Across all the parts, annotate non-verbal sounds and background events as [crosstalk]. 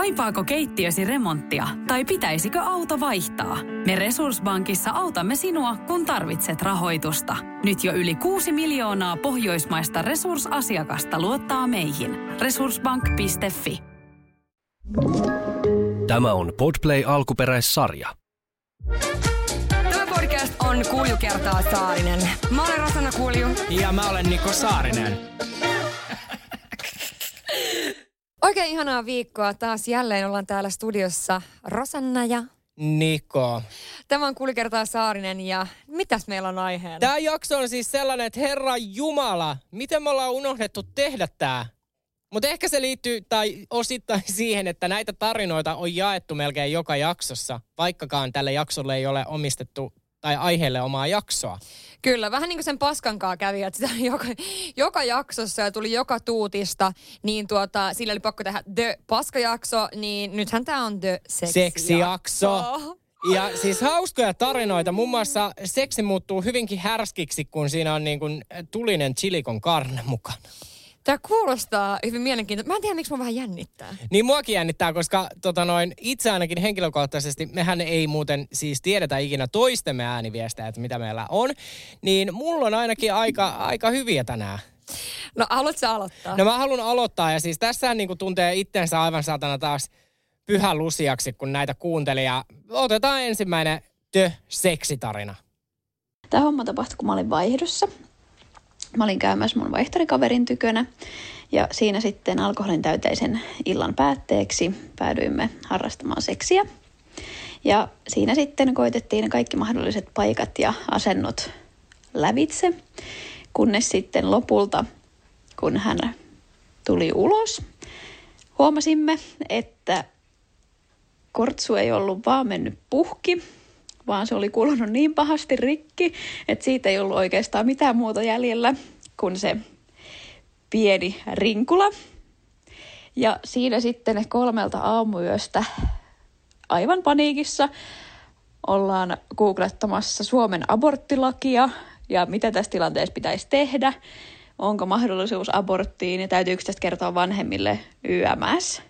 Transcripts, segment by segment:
Kaipaako keittiösi remonttia tai pitäisikö auto vaihtaa? Me Resurssbankissa autamme sinua, kun tarvitset rahoitusta. Nyt jo yli 6 miljoonaa pohjoismaista resursasiakasta luottaa meihin. Resurssbank.fi Tämä on Podplay alkuperäissarja. Tämä podcast on Kulju kertaa Saarinen. Mä olen Rosanna Kulju. Ja mä olen Niko Saarinen. Oikein ihanaa viikkoa. Taas jälleen ollaan täällä studiossa Rosanna ja Niko. Tämä on Kulju kertaa Saarinen ja mitäs meillä on aiheena? Tämä jakso on siis sellainen, että Herra Jumala, miten me ollaan unohdettu tehdä tämä? Mutta ehkä se liittyy tai osittain [laughs] siihen, että näitä tarinoita on jaettu melkein joka jaksossa, vaikkakaan tälle jaksolle ei ole omistettu tai aiheelle omaa jaksoa. Kyllä, vähän niin kuin sen paskankaa kävi, että sitä [laughs] joka, joka jaksossa ja tuli joka tuutista, niin tuota, sillä oli pakko tehdä The Paskajakso, niin nythän tämä on The Seksijakso. Seksijakso. Ja siis hauskoja tarinoita. Muun muassa seksi muuttuu hyvinkin härskiksi, kun siinä on niin kuin tulinen chilikon karne mukana. Tämä kuulostaa hyvin mielenkiintoista. Mä en tiedä, miksi mä vähän jännittää. Niin muakin jännittää, koska tota noin, itse ainakin henkilökohtaisesti, mehän ei muuten siis tiedetä ikinä toistemme ääniviestejä, että mitä meillä on. Niin mulla on ainakin aika, aika hyviä tänään. No haluatko aloittaa? No mä haluan aloittaa ja siis tässä niin tuntee itsensä aivan saatana taas pyhä lusiaksi, kun näitä kuuntelee. Ja otetaan ensimmäinen The Seksitarina. Tämä homma tapahtui, kun mä olin vaihdossa. Mä olin käymässä mun vaihtorikaverin tykönä ja siinä sitten alkoholin täyteisen illan päätteeksi päädyimme harrastamaan seksiä. Ja siinä sitten koitettiin kaikki mahdolliset paikat ja asennot lävitse, kunnes sitten lopulta, kun hän tuli ulos, huomasimme, että kortsu ei ollut vaan mennyt puhki, vaan se oli kulunut niin pahasti rikki, että siitä ei ollut oikeastaan mitään muuta jäljellä kuin se pieni rinkula. Ja siinä sitten kolmelta aamuyöstä aivan paniikissa ollaan googlettamassa Suomen aborttilakia ja mitä tässä tilanteessa pitäisi tehdä, onko mahdollisuus aborttiin ja täytyykö tästä kertoa vanhemmille YMS.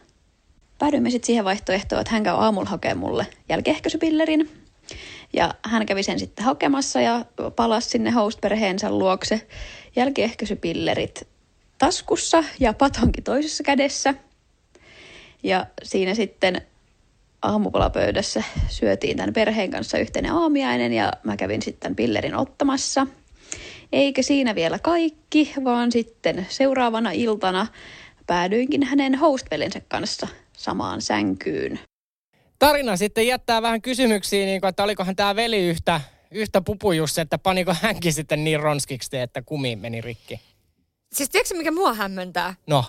Päädyimme sitten siihen vaihtoehtoon, että hän käy aamulla hakemaan mulle jälkiehkäisypillerin, ja hän kävi sen sitten hakemassa ja palasi sinne host-perheensä luokse jälkiehkäisypillerit taskussa ja patonki toisessa kädessä. Ja siinä sitten aamupalapöydässä syötiin tämän perheen kanssa yhteinen aamiainen ja mä kävin sitten pillerin ottamassa. Eikä siinä vielä kaikki, vaan sitten seuraavana iltana päädyinkin hänen hostvelensä kanssa samaan sänkyyn tarina sitten jättää vähän kysymyksiä, niin kuin, että olikohan tämä veli yhtä, yhtä pupujus, että paniko hänkin sitten niin ronskiksi, että kumi meni rikki. Siis tiedätkö, mikä mua hämmentää? No.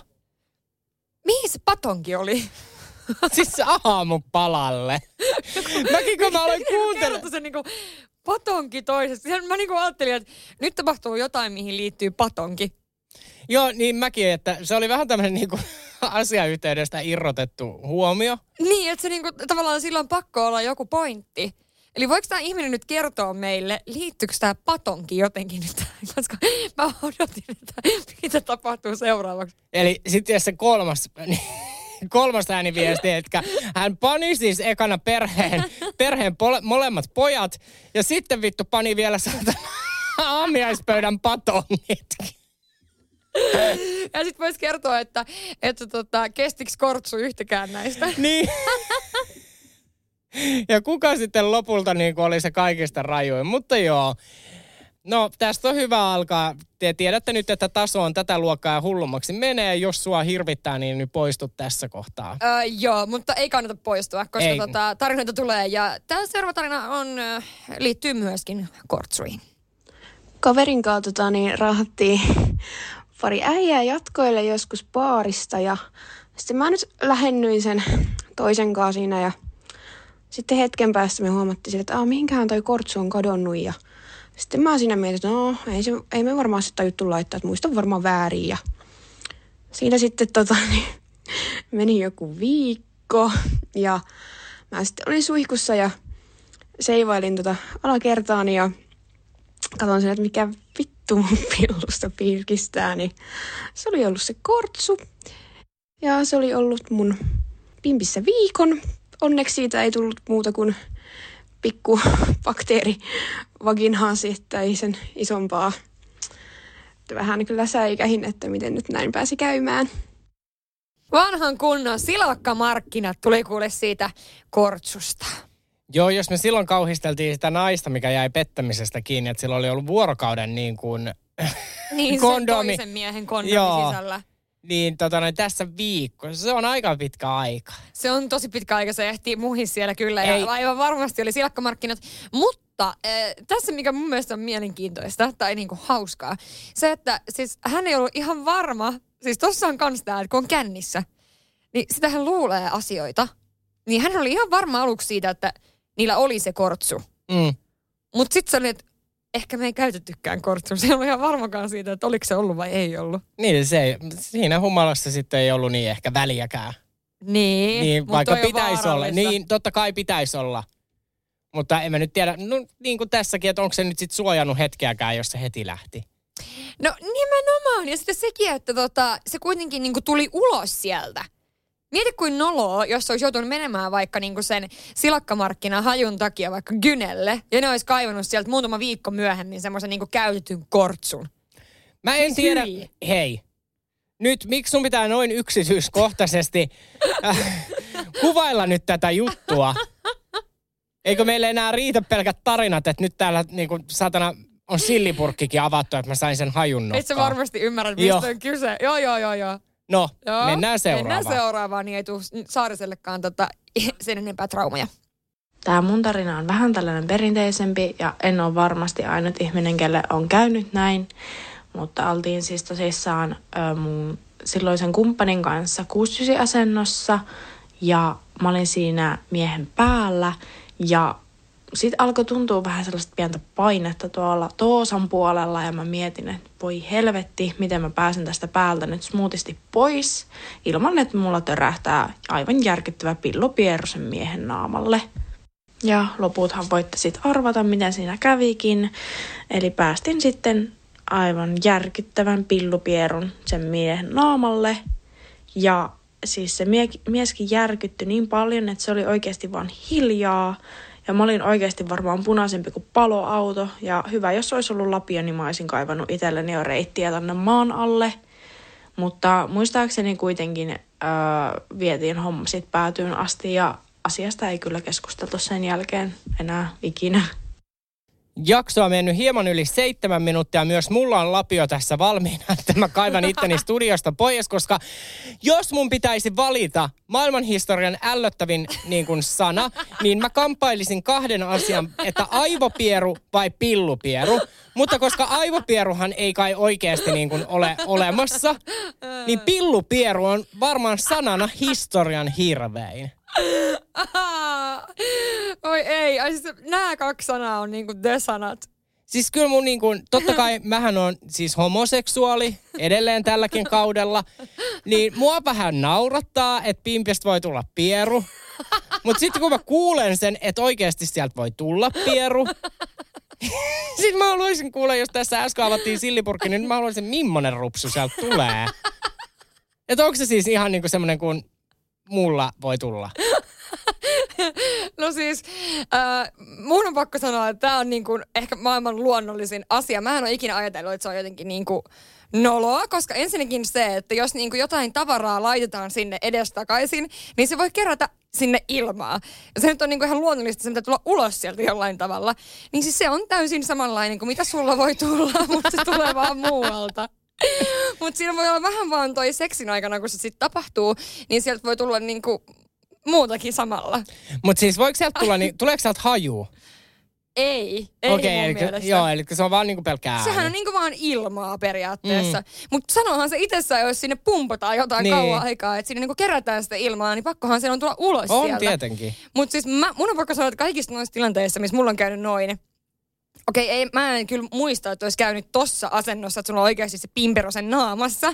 Mihin se patonki oli? [laughs] siis aamupalalle. [laughs] Mäkin kun mä aloin kuuntelemaan. se niinku patonki toisesta. Mä niinku ajattelin, että nyt tapahtuu jotain, mihin liittyy patonki. Joo, niin mäkin, että se oli vähän tämmöinen niinku [laughs] asiayhteydestä irrotettu huomio. Niin, että se niinku, tavallaan silloin pakko olla joku pointti. Eli voiko tämä ihminen nyt kertoa meille, liittyykö tämä patonki jotenkin nyt? [laughs] Koska mä odotin, että [laughs] mitä tapahtuu seuraavaksi. Eli sitten se kolmas, kolmas ääniviesti, että hän pani siis ekana perheen, perheen pole, molemmat pojat ja sitten vittu pani vielä saatana aamiaispöydän patongit ja sitten voisi kertoa, että, että tota, kestikö kortsu yhtäkään näistä. niin. ja kuka sitten lopulta niin oli se kaikista rajoin. Mutta joo, No, tästä on hyvä alkaa. Te tiedätte nyt, että taso on tätä luokkaa ja hullummaksi menee. Jos sua hirvittää, niin nyt poistut tässä kohtaa. Öö, joo, mutta ei kannata poistua, koska ei. Tota, tarinoita tulee. Ja tämä seuraava tarina on, liittyy myöskin kortsuihin. Kaverin kautta tota, niin, rahattiin pari äijää jatkoille joskus baarista ja sitten mä nyt lähennyin sen toisen kanssa siinä ja sitten hetken päästä me huomattiin, että Aa, mihinkähän toi kortsu on kadonnut ja sitten mä siinä mietin, että no ei, se, ei me varmaan sitä juttu laittaa, että muista varmaan väärin ja siinä sitten tota, [laughs] niin, meni joku viikko ja mä sitten olin suihkussa ja seivailin tota alakertaani ja katson sen, että mikä vittu mun [laughs] pillusta pirkistää, niin se oli ollut se kortsu. Ja se oli ollut mun pimpissä viikon. Onneksi siitä ei tullut muuta kuin pikku [laughs] bakteeri vaginaasi, että ei sen isompaa. Vähän kyllä säikähin, että miten nyt näin pääsi käymään. Vanhan kunnon silakkamarkkinat tuli kuule siitä kortsusta. Joo, jos me silloin kauhisteltiin sitä naista, mikä jäi pettämisestä kiinni, että sillä oli ollut vuorokauden niin kuin [laughs] Niin [laughs] kondomi. toisen miehen kondomi Joo. sisällä. Niin tota, noin, tässä viikko. Se on aika pitkä aika. Se on tosi pitkä aika, se ehtii muihin siellä kyllä. Ei. Ja aivan varmasti oli silakkamarkkinat. Mutta äh, tässä, mikä mun mielestä on mielenkiintoista tai niinku hauskaa, se, että siis hän ei ollut ihan varma, siis tossa on kans tää, että kun on kännissä, niin sitä hän luulee asioita. Niin hän oli ihan varma aluksi siitä, että niillä oli se kortsu. Mm. Mutta sitten se oli, että ehkä me ei käytettykään kortsua. [laughs] Se ollut ihan varmakaan siitä, että oliko se ollut vai ei ollut. Niin, se ei, siinä humalassa sitten ei ollut niin ehkä väliäkään. Niin, Niin, vaikka on pitäisi olla. Niin, totta kai pitäisi olla. Mutta en mä nyt tiedä, no niin kuin tässäkin, että onko se nyt sitten suojannut hetkeäkään, jos se heti lähti. No nimenomaan. Ja sitten sekin, että tota, se kuitenkin niinku tuli ulos sieltä. Mieti kuin noloa, jos olisi joutunut menemään vaikka niinku sen silakkamarkkinan hajun takia vaikka Gynelle. Ja ne olisi kaivannut sieltä muutama viikko myöhemmin semmoisen niinku käytetyn kortsun. Mä en tiedä, hyi. hei, nyt miksi sun pitää noin yksityiskohtaisesti äh, kuvailla nyt tätä juttua? Eikö meille enää riitä pelkät tarinat, että nyt täällä niinku satana on sillipurkkikin avattu, että mä sain sen hajun Et sä nokkaan. varmasti ymmärrät, Joo. mistä on kyse. Joo, joo, joo, joo. No, joo. mennään seuraavaan. Mennään seuraavaan, niin ei tule Saarisellekaan tota, [laughs] sen enempää traumaja. Tämä mun tarina on vähän tällainen perinteisempi ja en ole varmasti ainut ihminen, kelle on käynyt näin. Mutta oltiin siis tosissaan ö, mun silloisen kumppanin kanssa 69 asennossa ja mä olin siinä miehen päällä ja sitten alkoi tuntua vähän sellaista pientä painetta tuolla Toosan puolella ja mä mietin, että voi helvetti, miten mä pääsen tästä päältä nyt smoothisti pois ilman, että mulla törähtää aivan järkyttävä pillupierro sen miehen naamalle. Ja loputhan voitte sitten arvata, miten siinä kävikin. Eli päästin sitten aivan järkyttävän pillupierun sen miehen naamalle. Ja siis se mie- mieskin järkyttyi niin paljon, että se oli oikeasti vaan hiljaa. Ja mä olin oikeasti varmaan punaisempi kuin paloauto. Ja hyvä, jos olisi ollut lapio, niin mä olisin kaivannut itselleni jo reittiä tänne maan alle. Mutta muistaakseni kuitenkin öö, vietiin homma sitten päätyyn asti ja asiasta ei kyllä keskusteltu sen jälkeen enää ikinä. Jakso on mennyt hieman yli seitsemän minuuttia. Myös mulla on lapio tässä valmiina, [laughs] että mä kaivan itteni studiosta pois, koska jos mun pitäisi valita maailmanhistorian ällöttävin niin kuin sana, niin mä kamppailisin kahden asian, että aivopieru vai pillupieru. Mutta koska aivopieruhan ei kai oikeasti niin kuin ole olemassa, niin pillupieru on varmaan sanana historian hirvein. Oi ei, ai siis nämä kaksi sanaa on niinku the-sanat. Siis kyllä mun niin kuin, totta kai [laughs] mähän on siis homoseksuaali edelleen tälläkin kaudella, niin mua vähän naurattaa, että pimpistä voi tulla pieru. Mutta sitten kun mä kuulen sen, että oikeasti sieltä voi tulla pieru, [laughs] sitten mä haluaisin kuulla, jos tässä äsken avattiin sillipurkki, niin mä haluaisin, millainen rupsu sieltä tulee. Että onko se siis ihan niin kuin semmoinen kuin mulla voi tulla? No siis, äh, mun on pakko sanoa, että tämä on niinku ehkä maailman luonnollisin asia. Mä en ole ikinä ajatellut, että se on jotenkin niinku noloa, koska ensinnäkin se, että jos niinku jotain tavaraa laitetaan sinne edestakaisin, niin se voi kerätä sinne ilmaa. Ja se nyt on niinku ihan luonnollista, se tulla ulos sieltä jollain tavalla. Niin siis se on täysin samanlainen kuin mitä sulla voi tulla, [laughs] mutta se tulee vaan muualta. Mutta siinä voi olla vähän vaan toi seksin aikana, kun se sitten tapahtuu, niin sieltä voi tulla niinku muutakin samalla. Mutta siis voiko sieltä tulla, niin, tuleeko sieltä haju? Ei, ei Okei, mun eli, mielestä. joo, eli se on vaan niinku pelkkää ääni. Sehän on niinku vaan ilmaa periaatteessa. Mm. Mutta sanohan se itsessään, jos sinne pumpataan jotain Niin. kauan aikaa, että sinne niinku kerätään sitä ilmaa, niin pakkohan sen on tulla ulos On sieltä. tietenkin. Mutta siis mä, mun on pakko sanoa, että kaikissa noissa tilanteissa, missä mulla on käynyt noin, Okei, ei, mä en kyllä muista, että olisi käynyt tossa asennossa, että sulla on oikeasti se pimpero sen naamassa,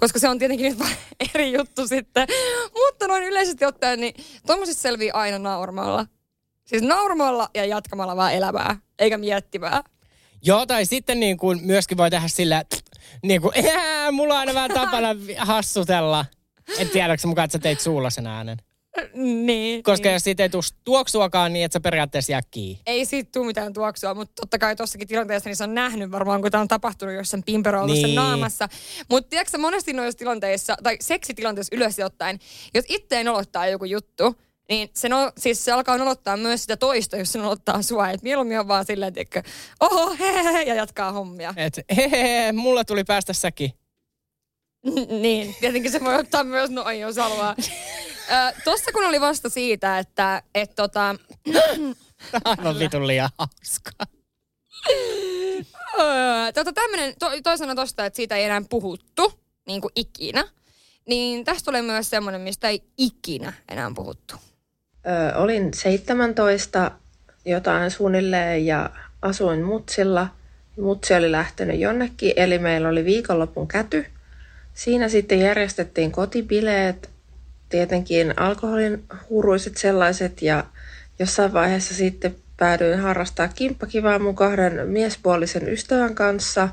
koska se on tietenkin nyt [laughs] eri juttu sitten. Mutta noin yleisesti ottaen, niin tuommoisista selvii aina naurmalla. Siis naurmalla ja jatkamalla vaan elämää, eikä miettimää. Joo, tai sitten niin kuin myöskin voi tehdä sillä, että niin kuin, "Ää, mulla on aina vähän tapana [laughs] hassutella. En tiedä, onko se mukaan, että sä teit suulla sen äänen. Niin. Koska niin. jos siitä ei tule tuoksuakaan, niin et sä periaatteessa jää kiinni. Ei siitä tule mitään tuoksua, mutta totta kai tossakin tilanteessa niin se on nähnyt varmaan, kun tämä on tapahtunut jossain pimpero ollut sen Niin. naamassa. Mutta tiedätkö sä, monesti noissa tilanteissa, tai seksitilanteissa yleisesti ottaen, jos itse nolottaa joku juttu, niin se, no, siis se alkaa nolottaa myös sitä toista, jos se nolottaa sua. Et mieluummin on vaan silleen, että oho, he, he, he, ja jatkaa hommia. Et hehehe, mulla tuli päästä säkin. niin, tietenkin se voi ottaa myös noin, jos haluaa. Ö, Tossa kun oli vasta siitä, että et tota, [clears throat] Aivan vitun liian hauskaa. Öö, tota tämmönen, to, toisena tosta, että siitä ei enää puhuttu, niin kuin ikinä. Niin tästä tulee myös semmoinen, mistä ei ikinä enää puhuttu. Ö, olin 17 jotain suunnilleen ja asuin Mutsilla. Mutsi oli lähtenyt jonnekin, eli meillä oli viikonlopun käty. Siinä sitten järjestettiin kotibileet, tietenkin alkoholin huruiset sellaiset ja jossain vaiheessa sitten päädyin harrastaa kimppakivaa mun kahden miespuolisen ystävän kanssa.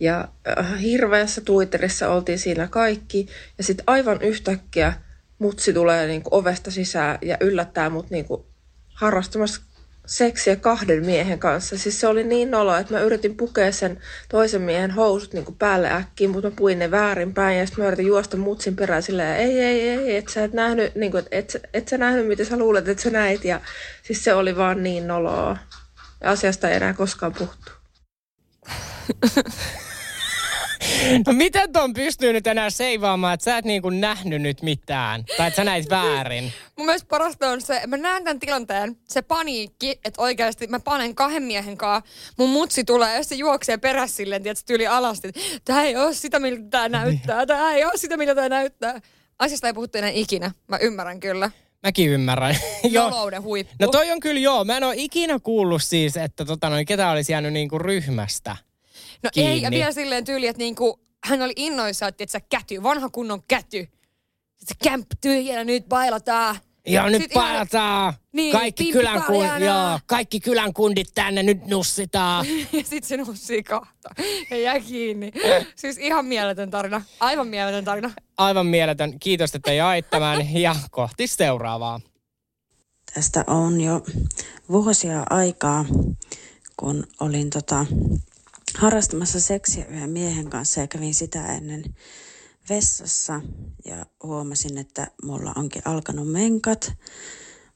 Ja äh, hirveässä tuiterissa oltiin siinä kaikki. Ja sitten aivan yhtäkkiä mutsi tulee niinku ovesta sisään ja yllättää mut niinku harrastamassa seksiä kahden miehen kanssa. Siis se oli niin nolo, että mä yritin pukea sen toisen miehen housut niinku päälle äkkiä, mutta mä puin ne väärinpäin ja sitten mä yritin juosta mutsin perään silleen, ei, ei, ei, et sä et nähnyt, niinku, et, et, sä- et sä nähnyt, mitä sä luulet, että sä näit. Ja siis se oli vaan niin noloa. Ja asiasta ei enää koskaan puhuttu. [laughs] [laughs] No miten ton pystyy nyt enää seivaamaan, että sä et niinku nähnyt nyt mitään? Tai että sä näit väärin? [laughs] Mun mielestä parasta on se, mä näen tämän tilanteen, se paniikki, että oikeasti mä panen kahden miehen kanssa, mun mutsi tulee ja se juoksee perässä silleen, tiedätkö, tyyli alasti, tää ei ole sitä, miltä tää näyttää, tää ei ole sitä, miltä tää näyttää. Asiasta ei puhuttu enää ikinä, mä ymmärrän kyllä. Mäkin ymmärrän. [laughs] Joo. Nolouden huippu. No toi on kyllä joo. Mä en ole ikinä kuullut siis, että tota noin, ketä olisi jäänyt niinku ryhmästä. No ei, ja kiinni. vielä silleen tyyli, että niinku, hän oli innoissaan, että sä käty, vanha kunnon käty. Se kämp tyhjänä, nyt bailataan. Joo, nyt Sit ihan- palataan. Niin, kaikki, kylän kun, joo, kaikki kylän kundit tänne, nyt nussitaan. [laughs] Ja sit se nussii kahta ja jää kiinni. Siis ihan mieletön tarina. Aivan mieletön tarina. Aivan mieletön. Kiitos, että jait tämän ja kohti seuraavaa. Tästä on jo vuosia aikaa, kun olin tota, harrastamassa seksiä yhden miehen kanssa ja kävin sitä ennen vessassa ja huomasin, että mulla onkin alkanut menkat,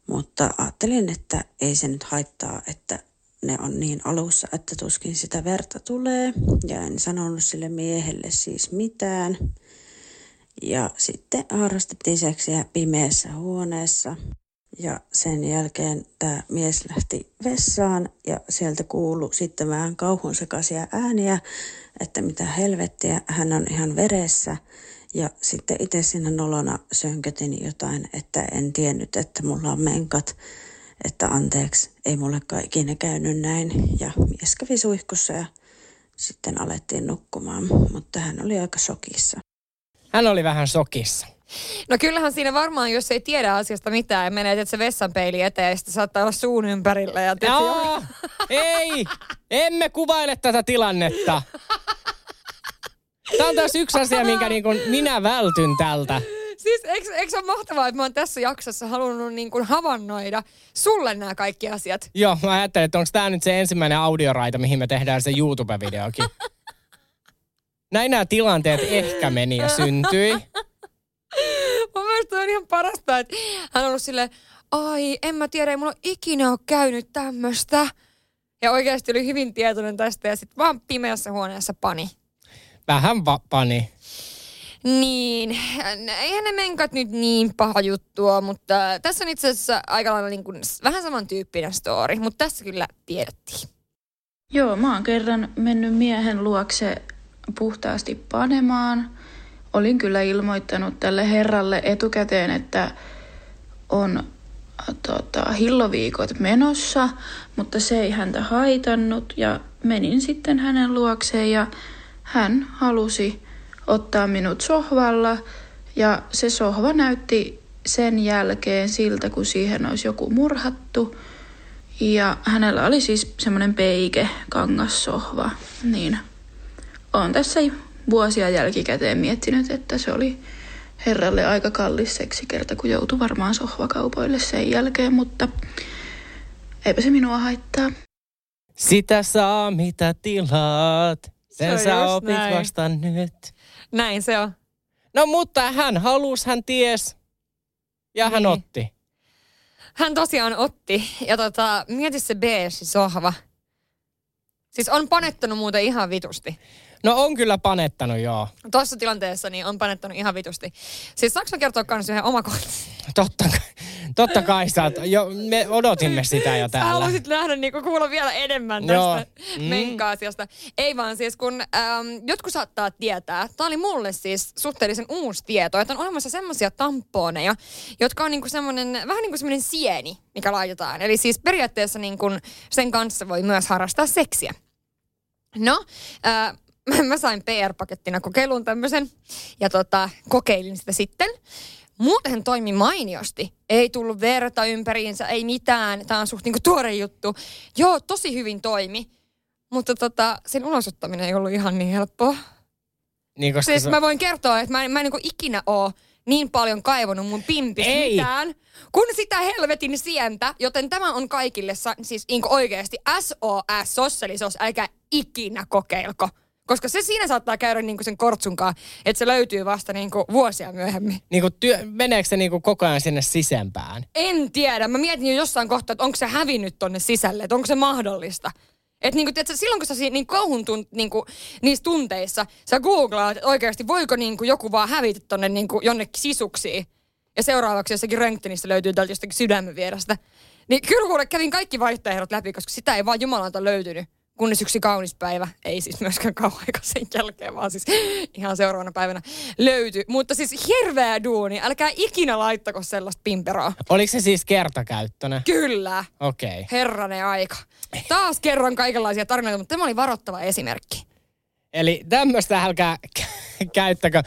mutta ajattelin, että ei se nyt haittaa, että ne on niin alussa, että tuskin sitä verta tulee ja en sanonut sille miehelle siis mitään. Ja sitten harrastettiin seksiä pimeässä huoneessa. Ja sen jälkeen tämä mies lähti vessaan ja sieltä kuului sitten vähän kauhun sekaisia ääniä, että mitä helvettiä, hän on ihan veressä. Ja sitten itse siinä nolona sönkötin jotain, että en tiennyt, että mulla on menkat, että anteeksi, ei mullekaan ikinä käynyt näin. Ja mies kävi suihkussa ja sitten alettiin nukkumaan, mutta hän oli aika shokissa. Hän oli vähän sokissa. No kyllähän siinä varmaan, jos ei tiedä asiasta mitään ja menee että se vessanpeili eteen ja sitten saattaa olla suun ympärillä. Ja Jaa, ei, emme kuvaile tätä tilannetta. Tämä on taas yksi asia, minkä niin kuin minä vältyn tältä. Siis eikö, eikö ole mahtavaa, että mä oon tässä jaksossa halunnut niin kuin havainnoida sulle nämä kaikki asiat? Joo, mä ajattelin, että onko tämä nyt se ensimmäinen audioraita, mihin me tehdään se YouTube-videokin. Näin nämä tilanteet ehkä meni ja syntyi. Mun mielestä on ihan parasta, että hän on ollut silleen, ai en mä tiedä, ei mulla ole ikinä ole käynyt tämmöstä. Ja oikeasti oli hyvin tietoinen tästä ja sitten vaan pimeässä huoneessa pani. Vähän va- pani. Niin, eihän ne menkat nyt niin paha juttua, mutta tässä on itse asiassa aika lailla niin kuin vähän samantyyppinen story, mutta tässä kyllä tiedettiin. Joo, mä oon kerran mennyt miehen luokse puhtaasti panemaan. Olin kyllä ilmoittanut tälle herralle etukäteen, että on äh, tota, hilloviikot menossa, mutta se ei häntä haitannut ja menin sitten hänen luokseen ja hän halusi ottaa minut sohvalla ja se sohva näytti sen jälkeen siltä, kun siihen olisi joku murhattu. Ja hänellä oli siis semmoinen peike kangassohva, niin on tässä vuosia jälkikäteen miettinyt, että se oli herralle aika kallis seksikerta, kun joutui varmaan sohvakaupoille sen jälkeen, mutta eipä se minua haittaa. Sitä saa mitä tilaat. Sen Se sä opit näin. vasta nyt. Näin se on. No mutta hän halus, hän ties. Ja hän Niin. otti. Hän tosiaan otti. Ja tota, mieti se beige sohva. Siis on panettanut muuten ihan vitusti. No on kyllä panettanut, joo. Tuossa tilanteessa niin on panettanut ihan vitusti. Siis saanko mä kertoa kans yhden omakohtaisen? Totta, totta kai sä oot, jo, me odotimme sitä jo Sä täällä. haluaisit nähdä niin kuulla vielä enemmän tästä Joo. mm. Mm. menkka-asiasta. Ei vaan siis, kun ähm, jotkut saattaa tietää, tämä oli mulle siis suhteellisen uusi tieto, että on olemassa semmoisia tamponeja, jotka on niinku semmoinen, vähän niin kuin semmoinen sieni, mikä laitetaan. Eli siis periaatteessa niin kuin sen kanssa voi myös harrastaa seksiä. No, äh, [laughs] mä sain PR-pakettina kokeilun tämmöisen ja tota, kokeilin sitä sitten. Muuten toimi mainiosti. Ei tullut verta ympäriinsä, ei mitään. Tämä on suht niinku tuore juttu. Joo, tosi hyvin toimi. Mutta tota, sen ulosottaminen ei ollut ihan niin helppoa. Niin, koska Siis se- mä voin kertoa, että mä en, mä en niinku ikinä oo niin paljon kaivannut mun pimpistä Ei. mitään, kun sitä helvetin sientä, joten tämä on kaikille siis niinku oikeasti SOS sosselisos, älkää ikinä kokeilko. Koska se siinä saattaa käydä niinku sen kortsunkaan, että se löytyy vasta niinku vuosia myöhemmin. Niinku työ, meneekö se niinku koko ajan sinne sisempään? En tiedä. Mä mietin jo jossain kohtaa, että onko se hävinnyt tonne sisälle, että onko se mahdollista. Että niinku, tiedätkö, silloin kun sä niin kauhun tunt, niinku, niissä tunteissa, sä googlaat, että oikeasti voiko niinku joku vaan hävitä tonne niinku, jonnekin sisuksiin. Ja seuraavaksi jossakin röntgenissä löytyy täältä jostakin sydämen vierestä. Niin kyllä kuule kävin kaikki vaihtoehdot läpi, koska sitä ei vaan jumalalta löytynyt. Kunnes yksi kaunis päivä, ei siis myöskään kauan aikaa sen jälkeen, vaan siis ihan seuraavana päivänä löytyi. Mutta siis hirveä duuni, älkää ikinä laittako sellaista pimperoa. Oliko se siis kertakäyttöinen? Kyllä. Okei. Okay. Herranen aika. Taas kerron kaikenlaisia tarinoita, mutta tämä oli varoittava esimerkki. Eli tämmöistä älkää kä- [laughs] käyttäkö.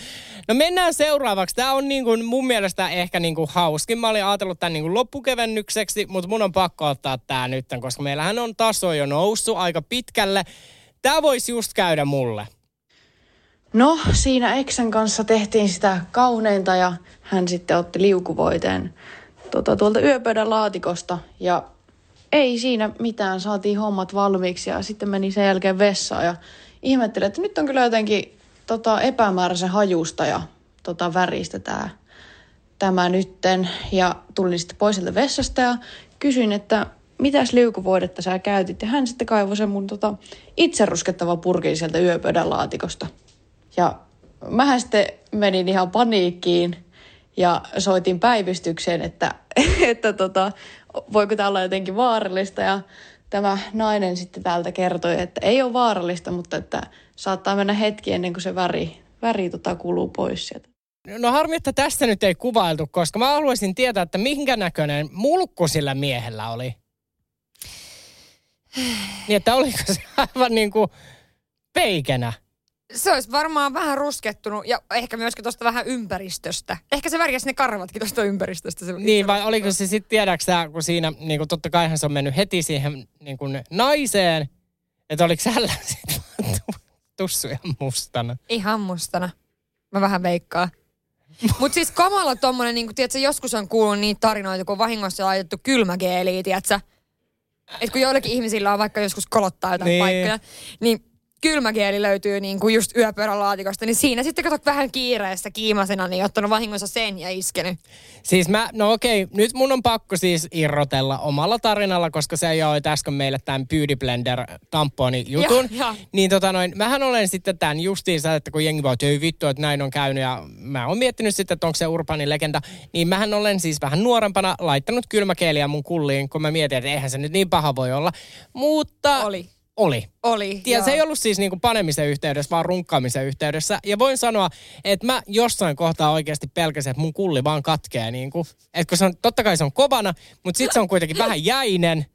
No mennään seuraavaksi. Tämä on niin kuin mun mielestä ehkä niin kuin hauskin. Mä olin ajatellut tämän niin kuin loppukevennykseksi, mutta mun on pakko ottaa tämä nyt, koska meillähän on taso jo noussut aika pitkälle. Tämä voisi just käydä mulle. No, siinä Eksän kanssa tehtiin sitä kauneinta ja hän sitten otti liukuvoiteen tota, tuolta yöpöydän laatikosta ja ei siinä mitään, saatiin hommat valmiiksi ja sitten meni sen jälkeen vessaan ja ihmettelin, että nyt on kyllä jotenkin tota, epämääräisen hajusta ja tota, väristä tämä, tämä nytten. Ja tulin sitten pois sieltä vessasta ja kysyin, että mitäs liukuvoidetta sä käytit? Ja hän sitten kaivoi sen mun tota, itse ruskettava purkin sieltä yöpöydän laatikosta. Ja mähän sitten menin ihan paniikkiin ja soitin päivystykseen, että, [laughs] että tota, voiko tämä olla jotenkin vaarallista. Ja tämä nainen sitten täältä kertoi, että ei ole vaarallista, mutta että saattaa mennä hetki ennen kuin se väri, väri tota kuluu pois sieltä. No harmi, että tästä nyt ei kuvailtu, koska mä haluaisin tietää, että minkä näköinen mulkku sillä miehellä oli. Niin, että oliko se aivan niin kuin peikenä? Se olisi varmaan vähän ruskettunut ja ehkä myöskin tuosta vähän ympäristöstä. Ehkä se värjäsi ne karvatkin tuosta ympäristöstä. Se Niin, vai oliko se sitten, tiedäksä, kun siinä, niin kuin totta kaihan se on mennyt heti siihen niin kuin naiseen, että oliko sällä [laughs] sitten tussu ihan mustana? Ihan mustana. Mä vähän veikkaan. Mutta siis kamala tommonen, niin tiedätkö, joskus on kuullut niitä tarinoita, kun on vahingossa laitettu kylmägeeliä, tiedätkö? Että kun joillekin ihmisillä on vaikka joskus kolottaa jotain niin. paikkoja, niin kylmäkieli löytyy niin kuin just yöpöydän laatikosta, niin siinä sitten katsot vähän kiireessä kiimasena, niin ottanut vahingossa sen ja iskenyt. Siis mä, no okei, nyt mun on pakko siis irrotella omalla tarinalla, koska se jaoit äsken meille tämän Beauty Blender tamponi jutun. Ja, ja. Niin tota noin, mähän olen sitten tämän justiinsa, että kun jengi vaan, että ei vittu, että näin on käynyt ja mä oon miettinyt sitten, että onko se urbaani legenda. Niin mähän olen siis vähän nuorempana laittanut kylmäkeeliä mun kulliin, kun mä mietin, että eihän se nyt niin paha voi olla. Mutta... Oli. Oli. Oli, Ja se joo. ei ollut siis niinku panemisen yhteydessä, vaan runkkaamisen yhteydessä. Ja voin sanoa, että mä jossain kohtaa oikeasti pelkäsin, että mun kulli vaan katkee. Niinku. Että kun se on, totta kai se on kovana, mutta sitten se on kuitenkin [laughs] vähän jäinen.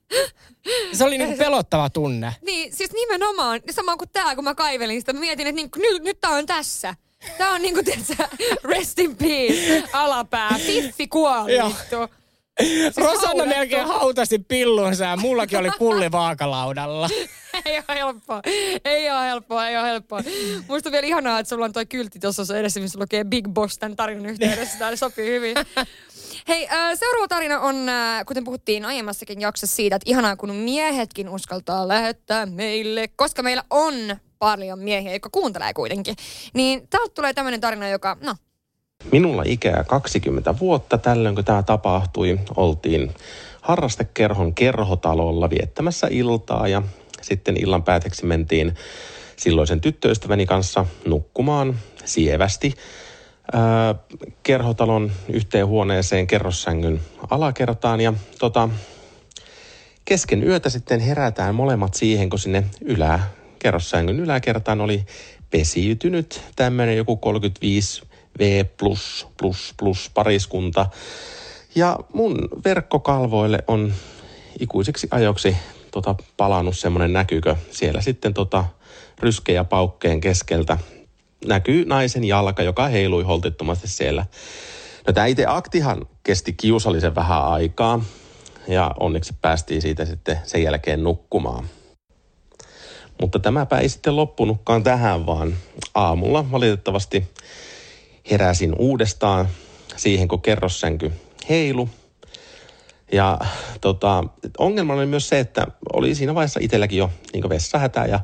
Se oli niinku pelottava tunne. Niin, siis nimenomaan, sama kuin tää, kun mä kaivelin sitä, mä mietin, että niin, nyt, nyt tää on tässä. Tää on niinku, tiedätkö, rest in peace, alapää, Fiffi kuoli Joo. vittu. Rosanna haudattu. melkein hautasi pillunsa ja mullakin oli pulli vaakalaudalla. [laughs] ei ole helppoa. Ei ole helppoa, ei ole helppoa. Musta on vielä ihanaa, että sulla on toi kyltti tuossa edessä, missä lukee Big Boss tämän tarinan yhteydessä. Tämä sopii hyvin. [laughs] Hei, äh, seuraava tarina on, äh, kuten puhuttiin aiemmassakin jaksossa siitä, että ihanaa kun miehetkin uskaltaa lähettää meille, koska meillä on paljon miehiä, jotka kuuntelee kuitenkin. Niin täältä tulee tämmöinen tarina, joka, no, Minulla ikää 20 vuotta tällöin, kun tämä tapahtui. Oltiin harrastekerhon kerhotalolla viettämässä iltaa ja sitten illan päätteeksi mentiin silloisen tyttöystäväni kanssa nukkumaan sievästi ää, kerhotalon yhteen huoneeseen kerrossängyn alakertaan ja tota, kesken yötä sitten herätään molemmat siihen, kun sinne ylä, kerrossängyn yläkertaan oli pesiytynyt tämmöinen joku 35 V plus plus plus pariskunta. Ja mun verkkokalvoille on ikuisiksi ajoksi tota, palannut semmoinen näkykö. Siellä sitten tota, ryskejä paukkeen keskeltä näkyy naisen jalka, joka heilui holtittomasti siellä. No tämä itse aktihan kesti kiusallisen vähän aikaa ja onneksi päästiin siitä sitten sen jälkeen nukkumaan. Mutta tämäpä ei sitten loppunutkaan tähän, vaan aamulla valitettavasti heräsin uudestaan siihen, kun kerrossänky heilu. Ja tota, ongelma oli myös se, että oli siinä vaiheessa itselläkin jo niin vessahätä ja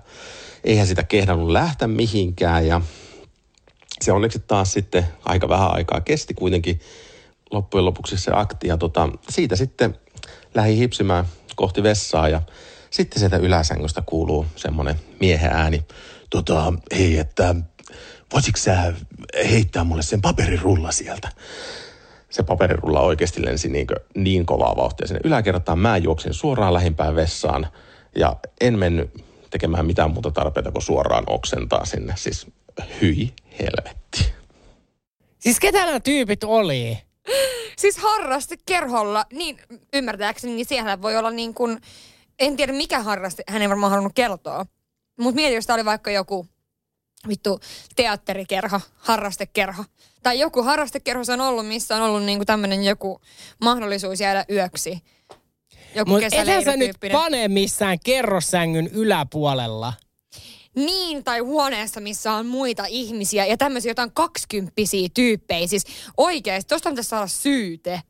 eihän sitä kehdannut lähteä mihinkään. Ja se onneksi taas sitten aika vähän aikaa kesti kuitenkin loppujen lopuksi se akti. Ja tota, siitä sitten lähdin hipsimään kohti vessaa ja sitten sieltä yläsängystä kuuluu semmoinen miehen ääni. Tota, hei, että voisitko sä heittää mulle sen paperirulla sieltä? se paperirulla oikeasti lensi niin, niin kovaa vauhtia sinne yläkertaan. Mä juoksin suoraan lähimpään vessaan ja en mennyt tekemään mitään muuta tarpeita kuin suoraan oksentaa sinne. Siis hyi helvetti. Siis ketä nämä tyypit oli? Siis harraste kerholla, niin ymmärtääkseni, niin siellä voi olla niin kuin, en tiedä mikä harraste, hän ei varmaan halunnut kertoa. Mutta mieti, jos tämä oli vaikka joku vittu teatterikerho, harrastekerho. Tai joku harrastekerho se on ollut, missä on ollut niinku tämmöinen joku mahdollisuus jäädä yöksi. Joku Mutta ethän sä nyt pane missään kerrosängyn yläpuolella. Niin, tai huoneessa, missä on muita ihmisiä ja tämmöisiä jotain kaksikymppisiä tyyppejä. Siis oikeesti, tosta pitäisi saada syyte.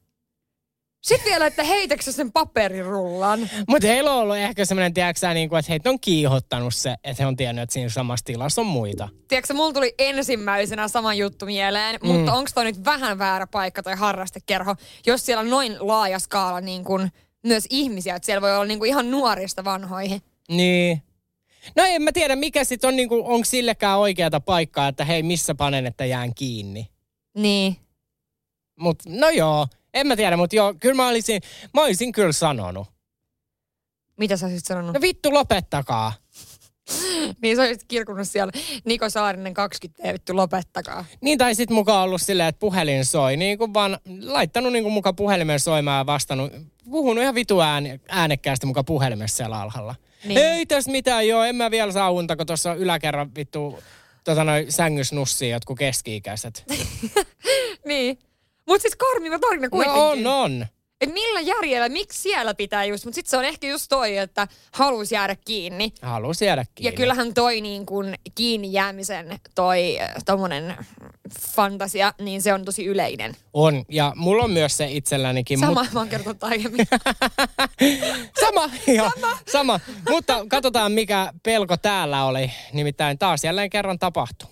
Sitten vielä, että heitäkö sä sen paperirullan? Mutta heillä on ollut ehkä semmoinen, tiedätkö niin kuin, että heitä on kiihottanut se, että he on tiennyt, että siinä samassa tilassa on muita. Tiedätkö, mulla tuli ensimmäisenä sama juttu mieleen, mm. mutta onko toi nyt vähän väärä paikka tai harrastekerho, jos siellä on noin laaja skaala niin kun, myös ihmisiä, että siellä voi olla niin kun, ihan nuorista vanhoihin. Niin. No en mä tiedä, mikä sitten on, niin kuin, onko sillekään oikeata paikkaa, että hei, missä panen, että jään kiinni. Niin. Mut no joo, en mä tiedä, mutta joo, kyllä mä olisin, mä olisin kyllä sanonut. Mitä sä olisit sanonut? No vittu, lopettakaa. [laughs] niin sä olisit kirkunut siellä Niko Saarinen 20 ja vittu lopettakaa. Niin tai sitten mukaan ollut silleen, että puhelin soi, niin kuin vaan laittanut niin kuin mukaan puhelimen soimaan ja vastannut, puhunut ihan vitu ääne, äänekkäästi mukaan puhelimessa siellä alhaalla. Niin. Ei tässä mitään, joo, en mä vielä saa unta, kun tuossa yläkerran vittu tota noin sängys nussii jotkut keski-ikäiset. [laughs] Niin. Mutta siis karmiva tarina kuitenkin. No on, on. Et millä järjellä, miksi siellä pitää just, mutta sitten se on ehkä just toi, että halusi jäädä kiinni. Halus jäädä kiinni. Ja kyllähän toi niin kuin kiinni jäämisen, toi äh, tommonen fantasia, niin se on tosi yleinen. On, ja mulla on myös se itsellänikin. Sama, mä oon kertonut aiemmin. [laughs] Sama, joo, sama. sama. Mutta katsotaan, mikä pelko täällä oli. Nimittäin taas jälleen kerran tapahtui.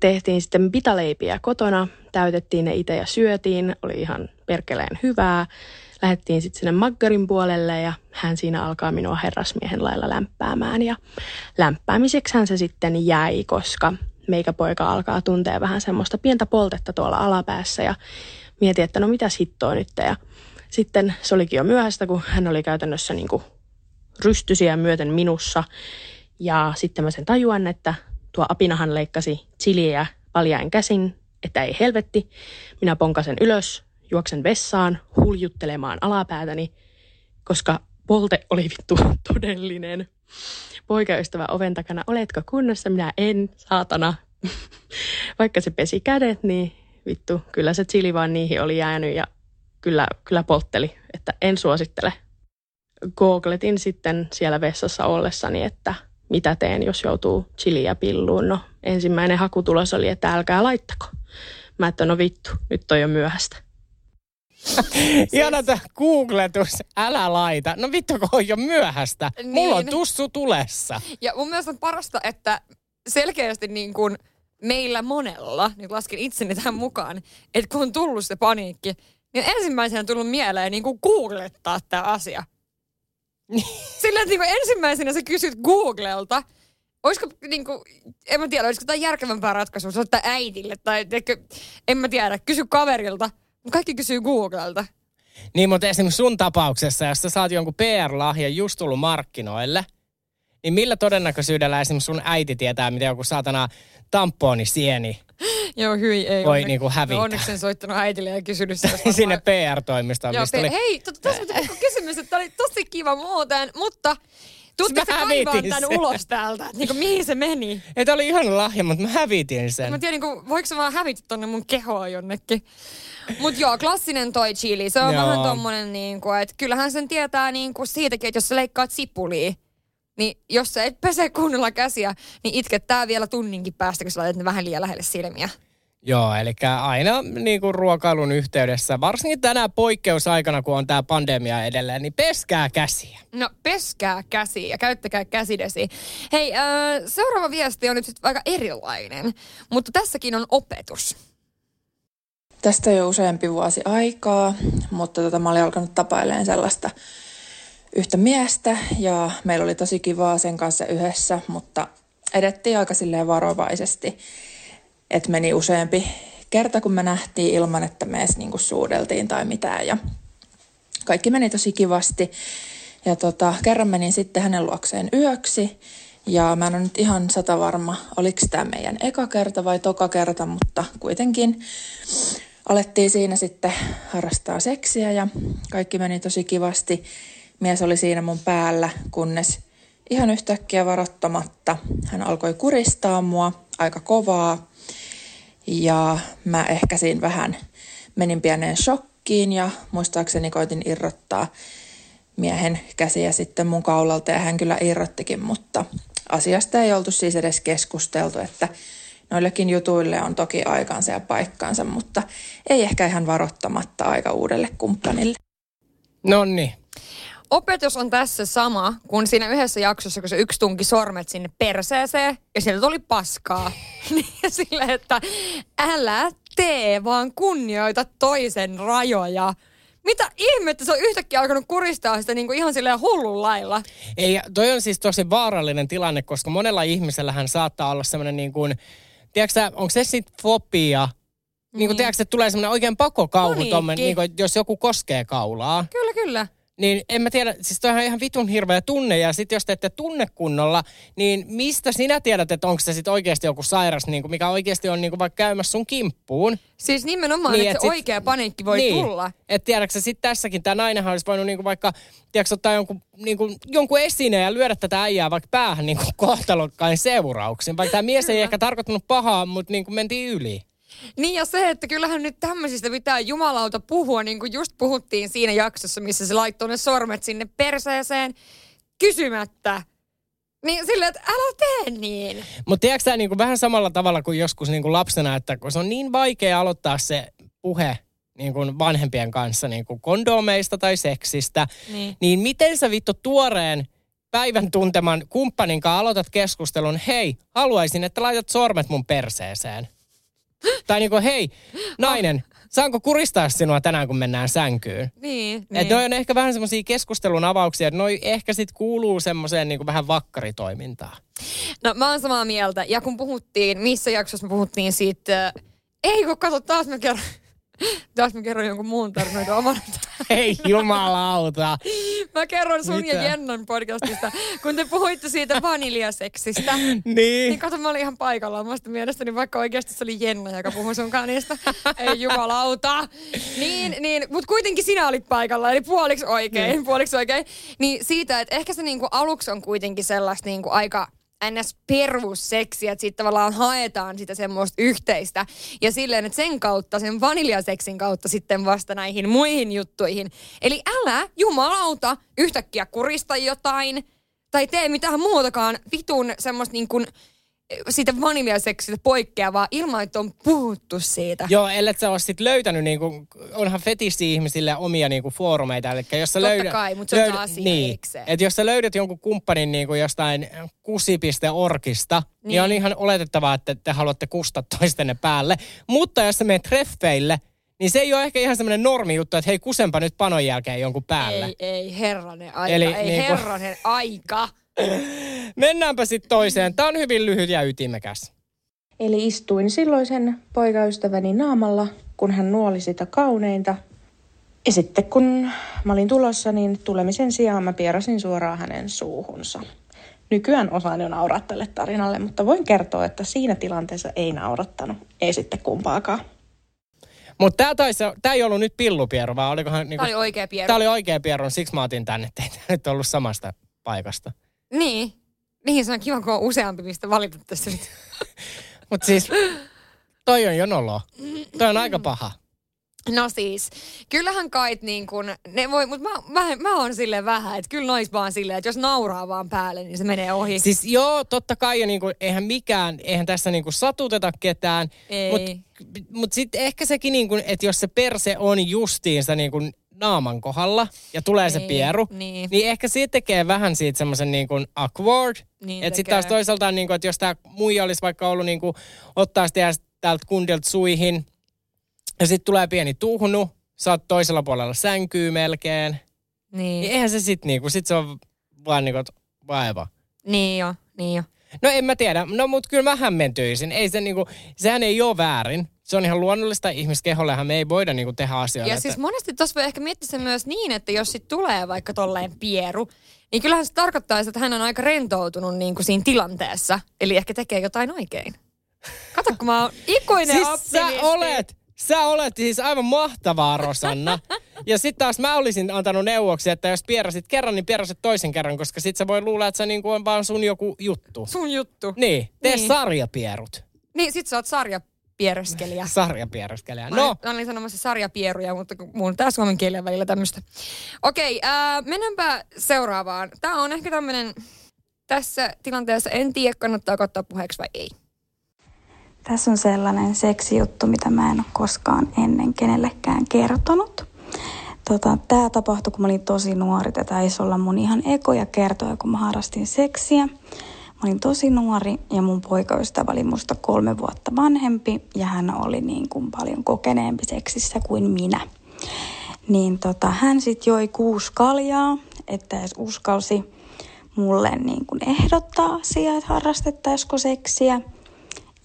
tehtiin sitten pitaleipiä kotona, täytettiin ne itse ja syötiin, oli ihan perkeleen hyvää. Lähdettiin sitten sinne Maggarin puolelle ja hän siinä alkaa minua herrasmiehen lailla lämpäämään. Ja lämpäämiseksi se sitten jäi, koska meikäpoika alkaa tuntea vähän semmoista pientä poltetta tuolla alapäässä ja mietin, että no mitä hittoa nyt. Ja sitten se olikin jo myöhäistä, kun hän oli käytännössä niin rystysiä myöten minussa. Ja sitten mä sen tajuan, että tuo apinahan leikkasi chiliä paljain käsin, että ei helvetti. Minä ponkasen ylös, juoksen vessaan, huljuttelemaan alapäätäni, koska polte oli vittu [laughs] todellinen. Poikaystävä oven takana, oletko kunnossa? Minä en, saatana. [laughs] Vaikka se pesi kädet, niin vittu, kyllä se chili vaan niihin oli jäänyt ja kyllä, kyllä poltteli, että en suosittele. Googletin sitten siellä vessassa ollessani, että mitä teen, jos joutuu chiliä pilluun. No ensimmäinen hakutulos oli, että älkää laittako. Mä että no vittu, nyt on jo myöhäistä. [laughs] Ihana tämä googletus, älä laita. No vittu, kun on jo myöhäistä. Niin. Mulla on Niin. tussu tulessa. Ja mun mielestä on parasta, että selkeästi niin kuin meillä monella, nyt lasken itseni tähän mukaan, että kun on tullut se paniikki, niin ensimmäisenä on tullut mieleen niin kuin googlettaa tämä asia. Sillä, että niin kuin ensimmäisenä sä kysyt Googlelta, olisiko niin kuin, en mä tiedä, olisiko tämä järkevämpää ratkaisua soittaa äitille tai teikö, en mä tiedä, kysy kaverilta. Kaikki kysyy Googlelta. Niin, mutta esimerkiksi sun tapauksessa, jos sä saat jonkun PR-lahjan just tullut markkinoille, niin millä todennäköisyydellä esimerkiksi sun äiti tietää, mitä joku saatana tamponi sieni Joo, hyi, ei voi onne- niinku hävitä. No onneksi en soittanut äitille ja kysynyt sitä. [laughs] sinne PR-toimistoon, Joo, mistä pe- oli... Hei, tota, tässä on kysymys, että oli tosi kiva muuten, mutta tuutteko Mä hävitin tän sen. ulos täältä? Että Niinku, mihin se meni? Ei, oli ihan lahja, mutta mä hävitin sen. Mä tiedän, niinku, voiko se vaan hävitä tonne mun kehoa jonnekin. Mut joo, klassinen toi chili. Se on Joo. vähän tommonen, niinku, että kyllähän sen tietää niinku siitäkin, että jos sä leikkaat sipulia, niin jos sä et pese kunnolla käsiä, niin itkettää vielä tunninkin päästä, kun sä laitat ne vähän liian lähelle silmiä. Joo, eli aina niin kuin ruokailun yhteydessä, varsinkin tänä poikkeusaikana, kun on tämä pandemia edelleen, niin peskää käsiä. No peskää käsiä ja käyttäkää käsidesi. Hei, äh, seuraava viesti on nyt sitten aika erilainen, mutta tässäkin on opetus. Tästä jo useampi vuosi aikaa, mutta tota, mä olin alkanut tapailemaan sellaista yhtä miestä ja meillä oli tosi kivaa sen kanssa yhdessä, mutta edettiin aika silleen varovaisesti, että meni useampi kerta, kun me nähtiin ilman, että me edes niinku suudeltiin tai mitään ja kaikki meni tosi kivasti. Ja tota, kerran menin sitten hänen luokseen yöksi ja mä en ole nyt ihan sata varma, oliko tämä meidän eka kerta vai toka kerta, mutta kuitenkin alettiin siinä sitten harrastaa seksiä ja kaikki meni tosi kivasti. Mies oli siinä mun päällä, kunnes ihan yhtäkkiä varoittamatta hän alkoi kuristaa mua aika kovaa. Ja mä ehkä siinä vähän menin pieneen shokkiin ja muistaakseni koitin irrottaa miehen käsiä sitten mun kaulalta ja hän kyllä irrottikin, mutta asiasta ei oltu siis edes keskusteltu, että noillekin jutuille on toki aikansa ja paikkansa, mutta ei ehkä ihan varoittamatta aika uudelle kumppanille. No niin. Opetus on tässä sama kuin siinä yhdessä jaksossa, kun se yksi tunki sormet sinne perseeseen ja sieltä tuli paskaa. [laughs] Niin sille, että älä tee, vaan kunnioita toisen rajoja. Mitä ihmettä, se on yhtäkkiä alkanut kuristaa sitä niin kuin ihan silleen hullun lailla. Ei, toi on siis tosi vaarallinen tilanne, koska monella ihmisellähän saattaa olla semmoinen niin kuin, tiedätkö onko se sitten fobia? Niin kuin, tiedätkö, että tulee semmoinen oikein pakokauhu, tommen, niin kuin, jos joku koskee kaulaa. Kyllä, kyllä. Niin en mä tiedä, siis toihan on ihan vitun hirveä tunne, ja sitten jos te ette tunne kunnolla, niin mistä sinä tiedät, että onko se sitten oikeasti joku sairas, niin kuin, mikä oikeasti on niin kuin vaikka käymässä sun kimppuun? Siis nimenomaan, niin, että se et oikea paniikki voi niin, tulla. Että tiedätkö sitten tässäkin, tämä nainenhan olisi voinut niinku vaikka, tiedätkö, ottaa jonkun, niinku, jonkun esineen ja lyödä tätä äijää vaikka päähän niinku [laughs] kohtalokkain seurauksin. Vaikka tämä mies ei ehkä tarkoittanut pahaa, mutta niinku mentiin yli. Niin ja se, että kyllähän nyt tämmöisistä pitää jumalauta puhua, niin kuin just puhuttiin siinä jaksossa, missä se laittoi ne sormet sinne perseeseen kysymättä. Niin silleen, että älä tee niin. Mutta tiedätkö tämä niinku vähän samalla tavalla kuin joskus niinku lapsena, että kun se on niin vaikea aloittaa se puhe niin kuin vanhempien kanssa niin kuin kondomeista tai seksistä, Niin. niin miten sä vittu tuoreen päivän tunteman kumppanin kanssa aloitat keskustelun, hei, haluaisin, että laitat sormet mun perseeseen. Tai niin kuin, hei, nainen, saanko kuristaa sinua tänään, kun mennään sänkyyn? Niin, Niin. niin. Että noi on ehkä vähän semmoisia keskustelun avauksia, että noi ehkä sit kuuluu semmoiseen niin vähän vakkaritoimintaan. No mä oon samaa mieltä. Ja kun puhuttiin, missä jaksossa me puhuttiin siitä, äh, ei kun kato, taas mä kerron, taas mä kerron jonkun muun tarinoita [laughs] omana. Ei jumalauta. Mä kerron sun Mitä? ja Jennan podcastista, kun te puhuitte siitä vaniljaseksistä. [laughs] Niin. Niin kato, mä olin ihan paikallaan. Musta mielestäni vaikka oikeasti se oli Jenna, joka puhui sun niistä. [laughs] Ei jumalauta. Niin, niin, mutta kuitenkin sinä olit paikalla, eli puoliksi oikein, Niin. puoliksi oikein. Niin siitä, että ehkä se niinku aluksi on kuitenkin sellaista niinku aika ns. perusseksiä, että siitä tavallaan haetaan sitä semmoista yhteistä. Ja silleen, että sen kautta, sen vaniljaseksin kautta sitten vasta näihin muihin juttuihin. Eli älä, jumalauta, yhtäkkiä kurista jotain tai tee mitään muutakaan vitun semmoista niin kuin siitä vaniljaseksistä poikkeavaa ilman, että on puhuttu siitä. Joo, ellei sä ole sit löytänyt, niinku, onhan fetissi-ihmisille omia niinku, foorumeita. Eli jos sä Totta löydät, kai, mutta se on asia niin, erikseen. et jos sä löydät jonkun kumppanin niinku, jostain kusi.orkista, niin. niin on ihan oletettavaa, että te haluatte kustaa toistenne päälle. Mutta jos sä menet treffeille, niin se ei ole ehkä ihan semmoinen normi juttu, että hei kusempa nyt panon jälkeen jonkun päälle. Ei, ei, herranen aika, Eli ei niinku- herranen aika. [laughs] Mennäänpä sitten toiseen. Tämä on hyvin lyhyt ja ytimekäs. Eli istuin silloisen poikaystäväni naamalla, kun hän nuoli sitä kauneinta. Ja sitten kun mä olin tulossa, niin tulemisen sijaan mä pierasin suoraan hänen suuhunsa. Nykyään osaan jo nauraa tälle tarinalle, mutta voin kertoa, että siinä tilanteessa ei naurattanut. Ei sitten kumpaakaan. Mutta tämä, tää ei ollut nyt pillupierro, vaan olikohan... Niinku, Tämä oli oikea pieru. Tämä oli oikea pierro, siksi mä otin tänne, tämä nyt ollut samasta paikasta. Niin. Niin, se on kiva, kun on useampi, mistä valita [laughs] tässä nyt. Mutta siis, toi on jo nolo. Toi on aika paha. No siis, kyllähän kait niin kuin, ne voi, mutta mä, mä, mä oon silleen vähän, että kyllä nois vaan silleen, että jos nauraa vaan päälle, niin se menee ohi. Siis joo, totta kai, ja niinku, eihän mikään, eihän tässä niinku satuteta ketään. Ei. Mutta mut sitten ehkä sekin, niinku, että jos se perse on justiinsa niinku naaman kohdalla ja tulee se Niin, pieru, niin. niin ehkä siitä tekee vähän siitä semmoisen niinku awkward. Niin että sitten taas toisaalta, niinku, että jos tämä muija olisi vaikka ollut niinku, ottaa sitä täältä kundilta suihin, ja sitten tulee pieni tuhnu, sä oot toisella puolella sänkyy melkein. Niin. Niin eihän se sitten niinku, sit se on vaan niinku, vaiva. Niin jo, niin jo. No en mä tiedä, no mut kyllä mä hämmentyisin. Ei se niinku, sehän ei ole väärin. Se on ihan luonnollista ihmiskehollehan me ei voida niinku tehdä asioita. Ja että- siis monesti tuossa voi ehkä miettiä sen myös niin, että jos sit tulee vaikka tolleen pieru, niin kyllähän se tarkoittaa, että hän on aika rentoutunut niin kuin siinä tilanteessa. Eli ehkä tekee jotain oikein. Kato, kun mä oon ikuinen siis optimisti. sä olet, sä olet siis aivan mahtavaa, Rosanna. ja sitten taas mä olisin antanut neuvoksia, että jos pierasit kerran, niin pierasit toisen kerran, koska sit sä voi luulla, että se niinku on vaan sun joku juttu. Sun juttu. Niin, tee Niin. sarjapierut. Niin, sit sä oot [laughs] Sarjapiereskelijä. Mä No, mä olin sanomassa sarjapieruja, mutta on tää suomen kielen välillä tämmöistä. Okei, ää, mennäänpä seuraavaan. Tää on ehkä tämmönen, tässä tilanteessa en tiedä, kannattaako ottaa puheeksi vai ei. Tässä on sellainen seksijuttu, mitä mä en ole koskaan ennen kenellekään kertonut. Tota, tämä tapahtui, kun mä olin tosi nuori. Tätä ei olla mun ihan ekoja kertoja, kun mä harrastin seksiä. Mä olin tosi nuori ja mun poikaystävä oli musta kolme vuotta vanhempi ja hän oli niin kuin paljon kokeneempi seksissä kuin minä. Niin tota, hän sitten joi kuusi kaljaa, että edes uskalsi mulle niin kuin ehdottaa asiaa, että harrastettaisiko seksiä.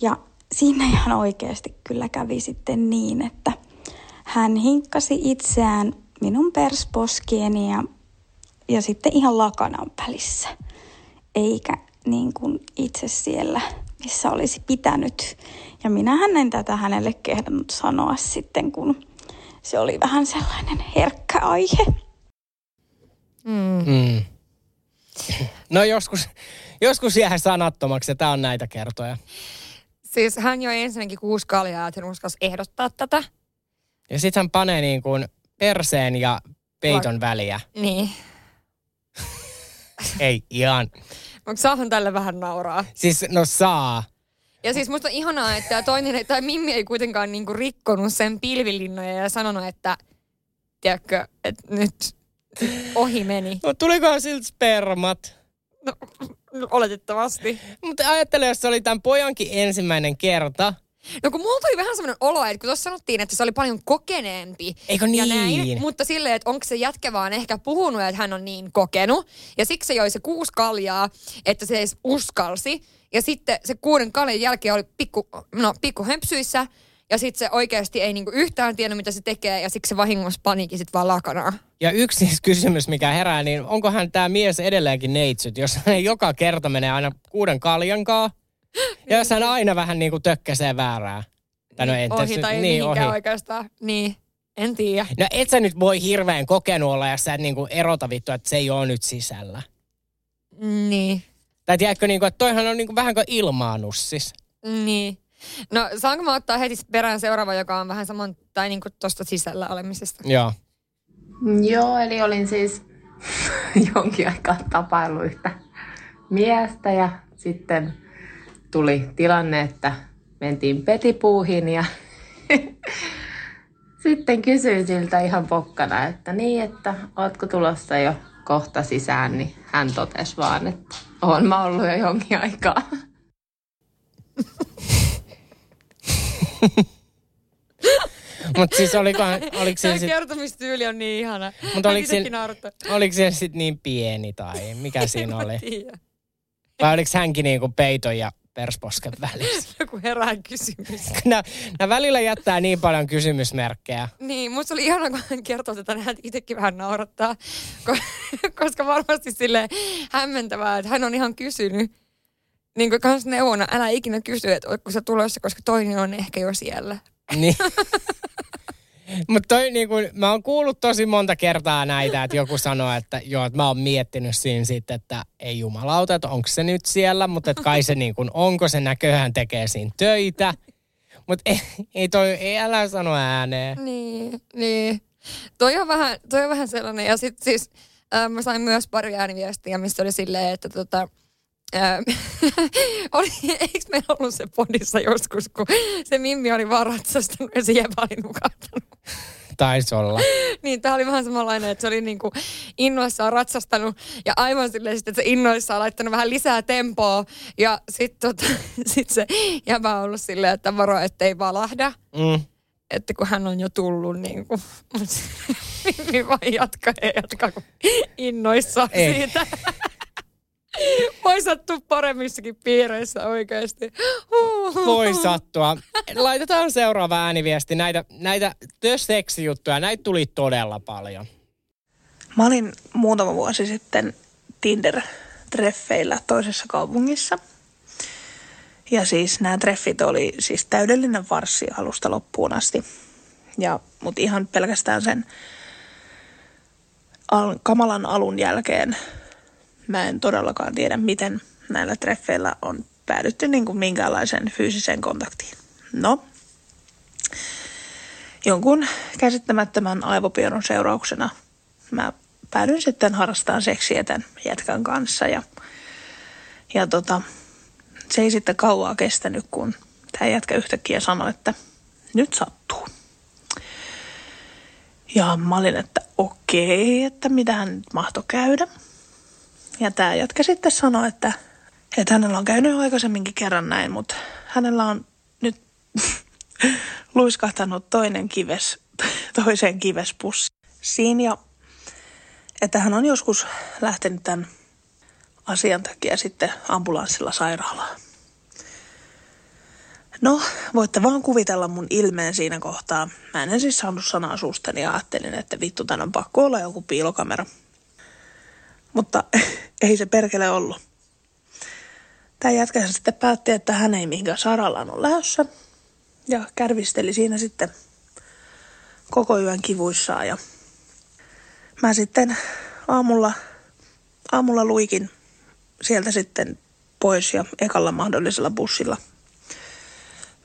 Ja siinä ihan oikeasti kyllä kävi sitten niin, että hän hinkkasi itseään minun persposkieni ja, ja sitten ihan lakanan välissä. Eikä niin kuin itse siellä, missä olisi pitänyt. Ja minähän en tätä hänelle kehdannut sanoa sitten, kun se oli vähän sellainen herkkä aihe. Mm. mm. no joskus, joskus jää sanattomaksi ja tää on näitä kertoja. Siis hän joi ensinnäkin kuusi kaljaa, että hän uskalsi ehdottaa tätä. Ja sit hän panee niin kuin perseen ja peiton väliä. Niin. Ei ihan. Mutta saahan tälle vähän nauraa. Siis no saa. Ja siis musta on ihanaa, että toinen, tai Mimmi ei kuitenkaan niinku rikkonut sen pilvilinnoja ja sanonut, että tiedätkö, että nyt ohi meni. No tulikohan siltä spermat? No, oletettavasti. Mutta ajattele, jos se oli tämän pojankin ensimmäinen kerta. No kun mulla tuli vähän semmoinen olo, että kun tuossa sanottiin, että se oli paljon kokeneempi. Eikö Ja niin? näin, mutta silleen, että onko se jätkä vaan ehkä puhunut, että hän on niin kokenut. Ja siksi se joi se kuusi kaljaa, että se edes uskalsi. Ja sitten se kuuden kaljan jälkeen oli pikku, no, pikku hempsyissä. Ja sitten se oikeasti ei niinku yhtään tiennyt, mitä se tekee. Ja siksi se vahingossa paniikin sitten vaan lakanaa. Ja yksi siis kysymys, mikä herää, niin onkohan tämä mies edelleenkin neitsyt, jos hän joka kerta menee aina kuuden kaljankaa, ja jos hän aina vähän niin kuin tökkäsee väärää. Tai no en ohi tässä- tai niin, ohi. oikeastaan. Niin, en tiedä. No et sä nyt voi hirveän kokenut olla, jos sä et niinku erota vittu, että se ei ole nyt sisällä. Niin. Tai tiedätkö, niin kuin, että toihan on niin kuin, vähän kuin ilmaanussis. Niin. No saanko mä ottaa heti perään seuraava, joka on vähän saman, tai niin tuosta sisällä olemisesta? Joo. Joo, eli olin siis [laughs] jonkin aikaa tapaillut yhtä miestä ja sitten tuli tilanne, että mentiin petipuuhin ja [laughs] sitten kysyin siltä ihan pokkana, että niin, että ootko tulossa jo kohta sisään, niin hän totesi vaan, että oon mä ollut jo jonkin aikaa. [laughs] Mutta siis oliko, oliko se Tämä sit, kertomistyyli on niin ihana. Mutta oliko naurattaa. oliko se sitten niin pieni tai mikä [laughs] siinä oli? Vai oliko hänkin niinku peiton ja persposken [laughs] välissä? Joku herää kysymys. [laughs] Nämä, nämä välillä jättää niin paljon kysymysmerkkejä. Niin, musta oli ihana, kun hän kertoi tätä, hän itsekin vähän naurattaa. [laughs] Ko- koska varmasti sille hämmentävää, että hän on ihan kysynyt. Niin kuin kans neuvona, älä ikinä kysy, että ootko sä tulossa, koska toinen on ehkä jo siellä. Niin. Mutta toi niinku, mä oon kuullut tosi monta kertaa näitä, että joku sanoo, että joo, että mä oon miettinyt siinä sitten, että ei jumalauta, että onko se nyt siellä, mutta että kai se niinku, onko se näköhän tekee siinä töitä. Mutta ei, ei toi, ei älä sano ääneen. Niin, niin. Toi on vähän, toi on vähän sellainen. Ja sitten siis äh, mä sain myös pari ääniviestiä, missä oli silleen, että tota, [laughs] oli, eikö meillä ollut se podissa joskus, kun se Mimmi oli vaan ratsastanut ja se Jeva oli nukahtanut. Taisi olla. [laughs] niin, tämä oli vähän samanlainen, että se oli niinku innoissaan ratsastanut ja aivan silleen sitten, että se innoissaan laittanut vähän lisää tempoa ja sitten tota, [laughs] sit se jäbä on ollut silleen, että varo, ettei valahda Mm. että kun hän on jo tullut niin kuin, niin vaan jatkaa ja jatkaa kun innoissaan Ei. siitä. Voi sattua paremmissakin piireissä oikeasti. Voi sattua. Laitetaan seuraava ääniviesti. Näitä, näitä The Sex-juttuja, näitä tuli todella paljon. Mä olin muutama vuosi sitten Tinder-treffeillä toisessa kaupungissa. Ja siis nämä treffit oli siis täydellinen varssi alusta loppuun asti. Ja, mutta ihan pelkästään sen al- kamalan alun jälkeen mä en todellakaan tiedä, miten näillä treffeillä on päädytty niin kuin minkäänlaiseen fyysiseen kontaktiin. No, jonkun käsittämättömän aivopionon seurauksena mä päädyin sitten harrastamaan seksiä tämän jätkän kanssa ja, ja tota, se ei sitten kauaa kestänyt, kun tämä jätkä yhtäkkiä sanoi, että nyt sattuu. Ja mä olin, että okei, että mitähän nyt mahtoi käydä. Ja tämä jätkä sitten sanoi, että, että hänellä on käynyt aikaisemminkin kerran näin, mutta hänellä on nyt [laughs] luiskahtanut toinen kives toiseen kivespussiin ja että hän on joskus lähtenyt tämän asian takia sitten ambulanssilla sairaalaan. No, voitte vaan kuvitella mun ilmeen siinä kohtaa. Mä en siis saanut sanaa suustani ja ajattelin, että vittu, tän on pakko olla joku piilokamera. Mutta [laughs] ei se perkele ollut. Tämä jätkä sitten päätti, että hän ei mihinkään sairaalaan ole lähdössä. Ja kärvisteli siinä sitten koko yön kivuissaan. Ja mä sitten aamulla, aamulla luikin sieltä sitten pois ja ekalla mahdollisella bussilla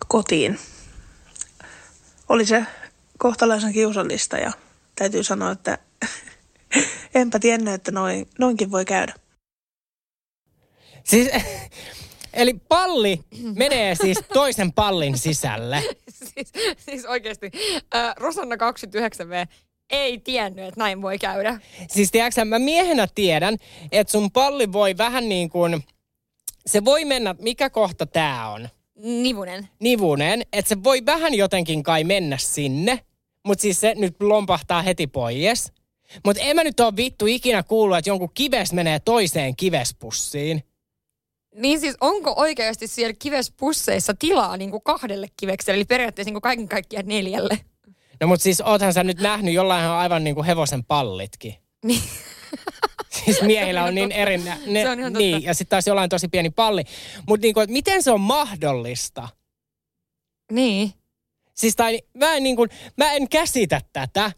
kotiin. Oli se kohtalaisen kiusallista ja täytyy sanoa, että enpä tiennyt, että noin, noinkin voi käydä. Siis, [laughs] eli palli menee siis toisen pallin sisälle. [laughs] siis, siis oikeasti, äh, Rosanna 29V ei tiennyt, että näin voi käydä. Siis tiedätkö, mä miehenä tiedän, että sun palli voi vähän niin kuin, se voi mennä, mikä kohta tää on? Nivunen. Nivunen, että se voi vähän jotenkin kai mennä sinne, mutta siis se nyt lompahtaa heti pois. Mutta en mä nyt ole vittu ikinä kuullut, että jonkun kives menee toiseen kivespussiin. Niin siis onko oikeasti siellä kivespusseissa tilaa niin kuin kahdelle kivekselle, eli periaatteessa niin kuin kaiken kaikkiaan neljälle? No mutta siis oothan sä nyt nähnyt, jollain on aivan niin kuin hevosen pallitkin. Niin. [laughs] Siis miehillä on niin eri... Ne, Se on ihan totta. niin, ja sitten taas jollain tosi pieni palli. Mutta niinku, että miten se on mahdollista? Niin. Siis tai, mä en, niin kuin, mä en käsitä tätä.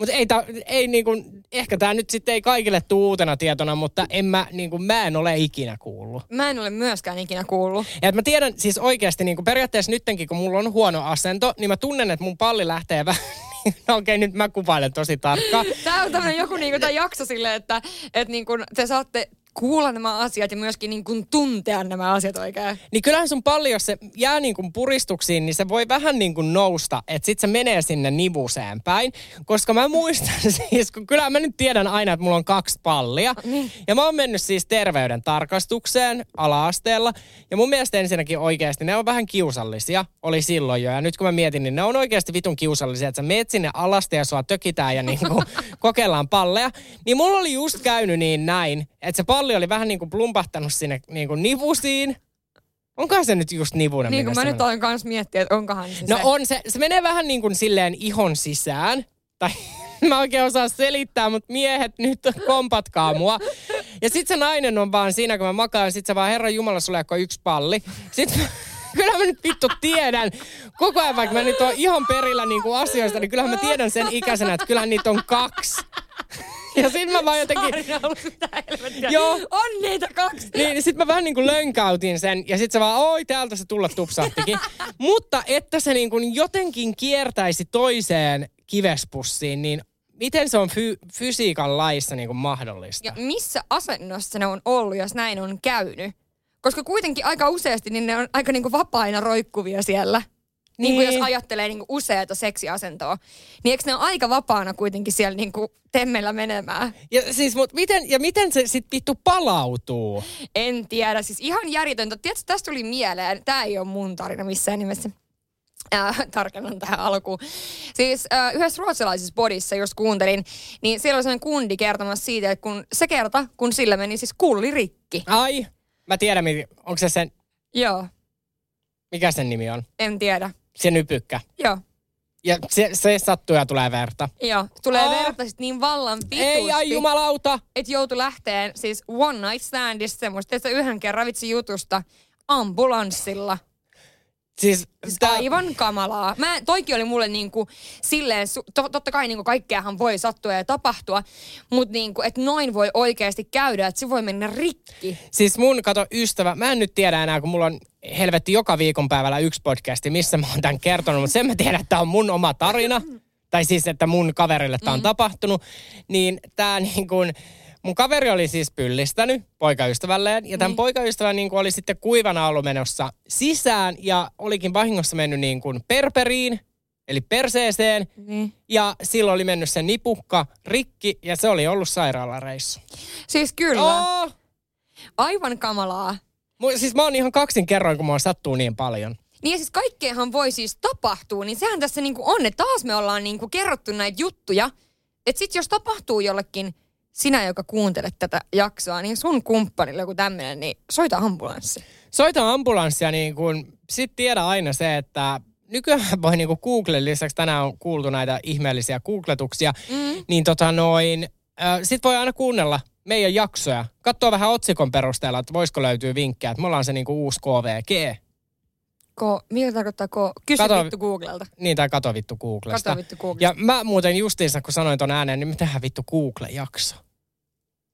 Mutta ei, tää, ei niinku, ehkä tämä nyt sitten ei kaikille tuu uutena tietona, mutta en mä, niinku, mä en ole ikinä kuullut. Mä en ole myöskään ikinä kuullut. Ja et mä tiedän siis oikeasti niinku periaatteessa nyttenkin, kun mulla on huono asento, niin mä tunnen, että mun palli lähtee vähän [laughs] no okei, nyt mä kuvailen tosi tarkkaan. Tää on tämmönen joku niinku tää jakso silleen, että et niinku te saatte kuulla nämä asiat ja myöskin niin kuin tuntea nämä asiat oikein. Niin kyllähän sun palli, jos se jää niin kuin puristuksiin, niin se voi vähän niin kuin nousta, että sit se menee sinne nivuseen päin. Koska mä muistan [laughs] siis, kun kyllä mä nyt tiedän aina, että mulla on kaksi pallia. Niin. Ja mä oon mennyt siis terveyden tarkastukseen ala-asteella. Ja mun mielestä ensinnäkin oikeasti ne on vähän kiusallisia, oli silloin jo. Ja nyt kun mä mietin, niin ne on oikeasti vitun kiusallisia, että sä meet sinne alasti ja sua tökitään ja niin kuin [laughs] kokeillaan palleja. Niin mulla oli just käynyt niin näin, että se palli oli vähän niin kuin plumpahtanut sinne niin kuin nivusiin. Onkohan se nyt just nivunen? Niin kuin mä nyt aloin kanssa miettiä, että onkohan se No se. on se. Se menee vähän niin kuin silleen ihon sisään. Tai [laughs] mä oikein osaa selittää, mutta miehet nyt kompatkaa mua. Ja sit se nainen on vaan siinä, kun mä makaan, sit se vaan, Herran Jumala, sulle yksi palli. Sitten [laughs] kyllä mä nyt vittu tiedän, koko ajan vaikka mä nyt oon ihan perillä niin kuin asioista, niin kyllähän mä tiedän sen ikäisenä, että kyllähän niitä on kaksi. [laughs] Ja sit mä vaan jotenkin... [laughs] Joo. On niitä kaksi. Niin, niin sit mä vähän niin kuin lönkäytin sen ja sit se vaan, oi täältä se tulla tupsahtikin. [laughs] Mutta että se niin kuin jotenkin kiertäisi toiseen kivespussiin, niin miten se on fy- fysiikan laissa niin kuin mahdollista? Ja missä asennossa ne on ollut, jos näin on käynyt? Koska kuitenkin aika useasti niin ne on aika niinku vapaina roikkuvia siellä. Niin. Niin Niin. jos ajattelee niinku useata seksiasentoa. Niin eikö ne ole aika vapaana kuitenkin siellä niinku temmellä menemään? Ja siis, mut miten, ja miten se sit vittu palautuu? En tiedä. Siis ihan järjetöntä. Tiedätkö, tästä tuli mieleen. Tämä ei ole mun tarina missään nimessä. Äh, tarkennan tähän alkuun. Siis äh, yhdessä ruotsalaisessa bodissa, jos kuuntelin, niin siellä oli sellainen kundi kertomassa siitä, että kun se kerta, kun sillä meni siis kulli rikki. Ai, mä tiedän, onko se sen, Joo, mikä sen nimi on? en tiedä. Se nypykkä. Joo. Ja se, se sattuu ja tulee verta. Joo, tulee Aa. verta sit niin vallan pituusti. Ei, ai jumalauta! Että joutui lähteen siis one night standista semmoista, että yhden kerran vitsi jutusta ambulanssilla. Siis, Siis aivan kamalaa. Mä, toikin oli mulle niinku silleen, to, totta kai niinku kaikkeahan voi sattua ja tapahtua, mutta niinku, että noin voi oikeasti käydä, että se voi mennä rikki. Siis mun, kato, ystävä, mä en nyt tiedä enää, kun mulla on helvetti joka viikonpäivällä yksi podcasti, missä mä oon tämän kertonut, mutta sen mä tiedän, että tää on mun oma tarina. Tai siis, että mun kaverille tää on tapahtunut. Niin tää niin kuin, mun kaveri oli siis pyllistänyt poikaystävälleen. Ja tämän poikaystävä niin kuin oli sitten kuivana ollut menossa sisään ja olikin vahingossa mennyt niin kuin perperiin, eli perseeseen. Niin. Ja silloin oli mennyt se nipukka rikki ja se oli ollut sairaalareissu. Siis kyllä. Oh! Aivan kamalaa. Mu- Siis mä oon ihan kaksin kerroin, kun mua sattuu niin paljon. Niin ja siis kaikkeahan voi siis tapahtua, niin sehän tässä niinku on, että taas me ollaan niinku kerrottu näitä juttuja. Että sit jos tapahtuu jollekin sinä, joka kuuntelet tätä jaksoa, niin sun kumppanille joku tämmöinen, niin soita ambulanssi. Soita ambulanssia, niin kun, sit tiedä aina se, että nykyään voi niinku Googlen lisäksi, tänään on kuultu näitä ihmeellisiä googletuksia, mm. niin tota noin, äh, sit voi aina kuunnella meidän jaksoja. Katsoa vähän otsikon perusteella, että voisiko löytyä vinkkejä, että me ollaan se niinku uusi KVG. Ko, mitä tarkoittaa ko? Kysy Kato- vittu Googlelta. Niin, tai kato vittu Googlesta. Kato vittu Googlesta. Ja mä muuten justiinsa, kun sanoin ton ääneen, niin me tehdään vittu Google-jakso.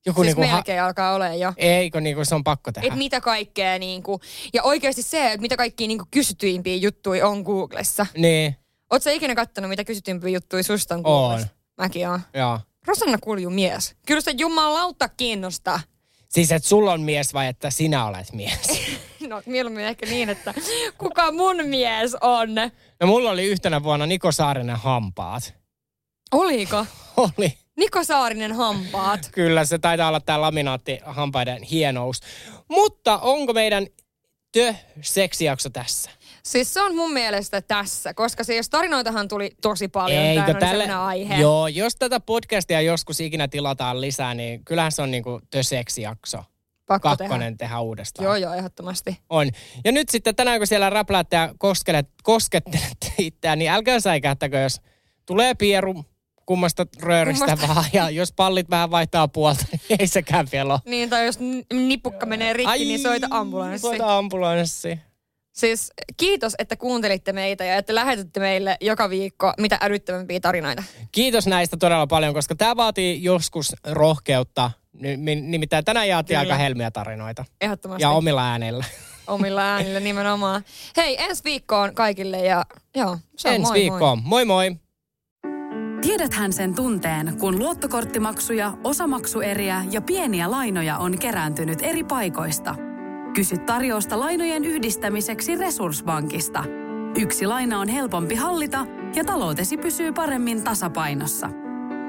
Joku siis niinku ha- melkein alkaa olemaan jo. Eikö niinku se on pakko tehdä? Et mitä kaikkea niinku, ja oikeasti se, että mitä kaikkia niinku kysytyimpiä juttuja on Googlessa. Niin, sä ikinä kattonut, mitä kysytyimpiä juttuja susta on on. Googlessa? Mäkin oon. Joo. Rosanna Kulju mies. Kyllä sitä jumalauta kiinnostaa. Siis että sulla on mies vai että sinä olet mies? [laughs] [laughs] No mieluummin ehkä niin, että kuka mun mies on? No mulla oli yhtenä vuonna Niko Saarinen hampaat. Oliko? [laughs] Oli. Niko Saarinen hampaat. Kyllä se taitaa olla tämä laminaatti hampaiden hienous. Mutta onko meidän tö-seksijakso tässä? Siis se on mun mielestä tässä, koska siis tarinoitahan tuli tosi paljon. Eikö tälle... aihe. Joo, jos tätä podcastia joskus ikinä tilataan lisää, niin kyllähän se on niinku tö-seksijakso. Pakko Kakkonen tehdä, uudestaan. Joo, joo, ehdottomasti. On. Ja nyt sitten tänään, kun siellä räpläätte ja koskelet, koskettelette itseään, niin älkää säikähtäkö, jos tulee pieru kummasta rööristä Kummasta. vaan. Ja jos pallit vähän vaihtaa puolta, niin ei sekään vielä ole. Niin, tai jos nipukka menee rikki, niin soita ambulanssi. Soita ambulanssi. Siis kiitos, että kuuntelitte meitä ja että lähetätte meille joka viikko mitä älyttömämpiä tarinoita. Kiitos näistä todella paljon, koska tämä vaatii joskus rohkeutta. Nimittäin tänään jaettiin aika helmiä tarinoita. Ehdottomasti. Ja omilla äänillä. Omilla äänillä nimenomaan. Hei, ensi viikkoon kaikille ja joo, se on Ensi moi viikkoon. Moi moi. Tiedäthän sen tunteen, kun luottokorttimaksuja, osamaksueriä ja pieniä lainoja on kerääntynyt eri paikoista. Kysy tarjousta lainojen yhdistämiseksi Resurssbankista. Yksi laina on helpompi hallita ja taloutesi pysyy paremmin tasapainossa.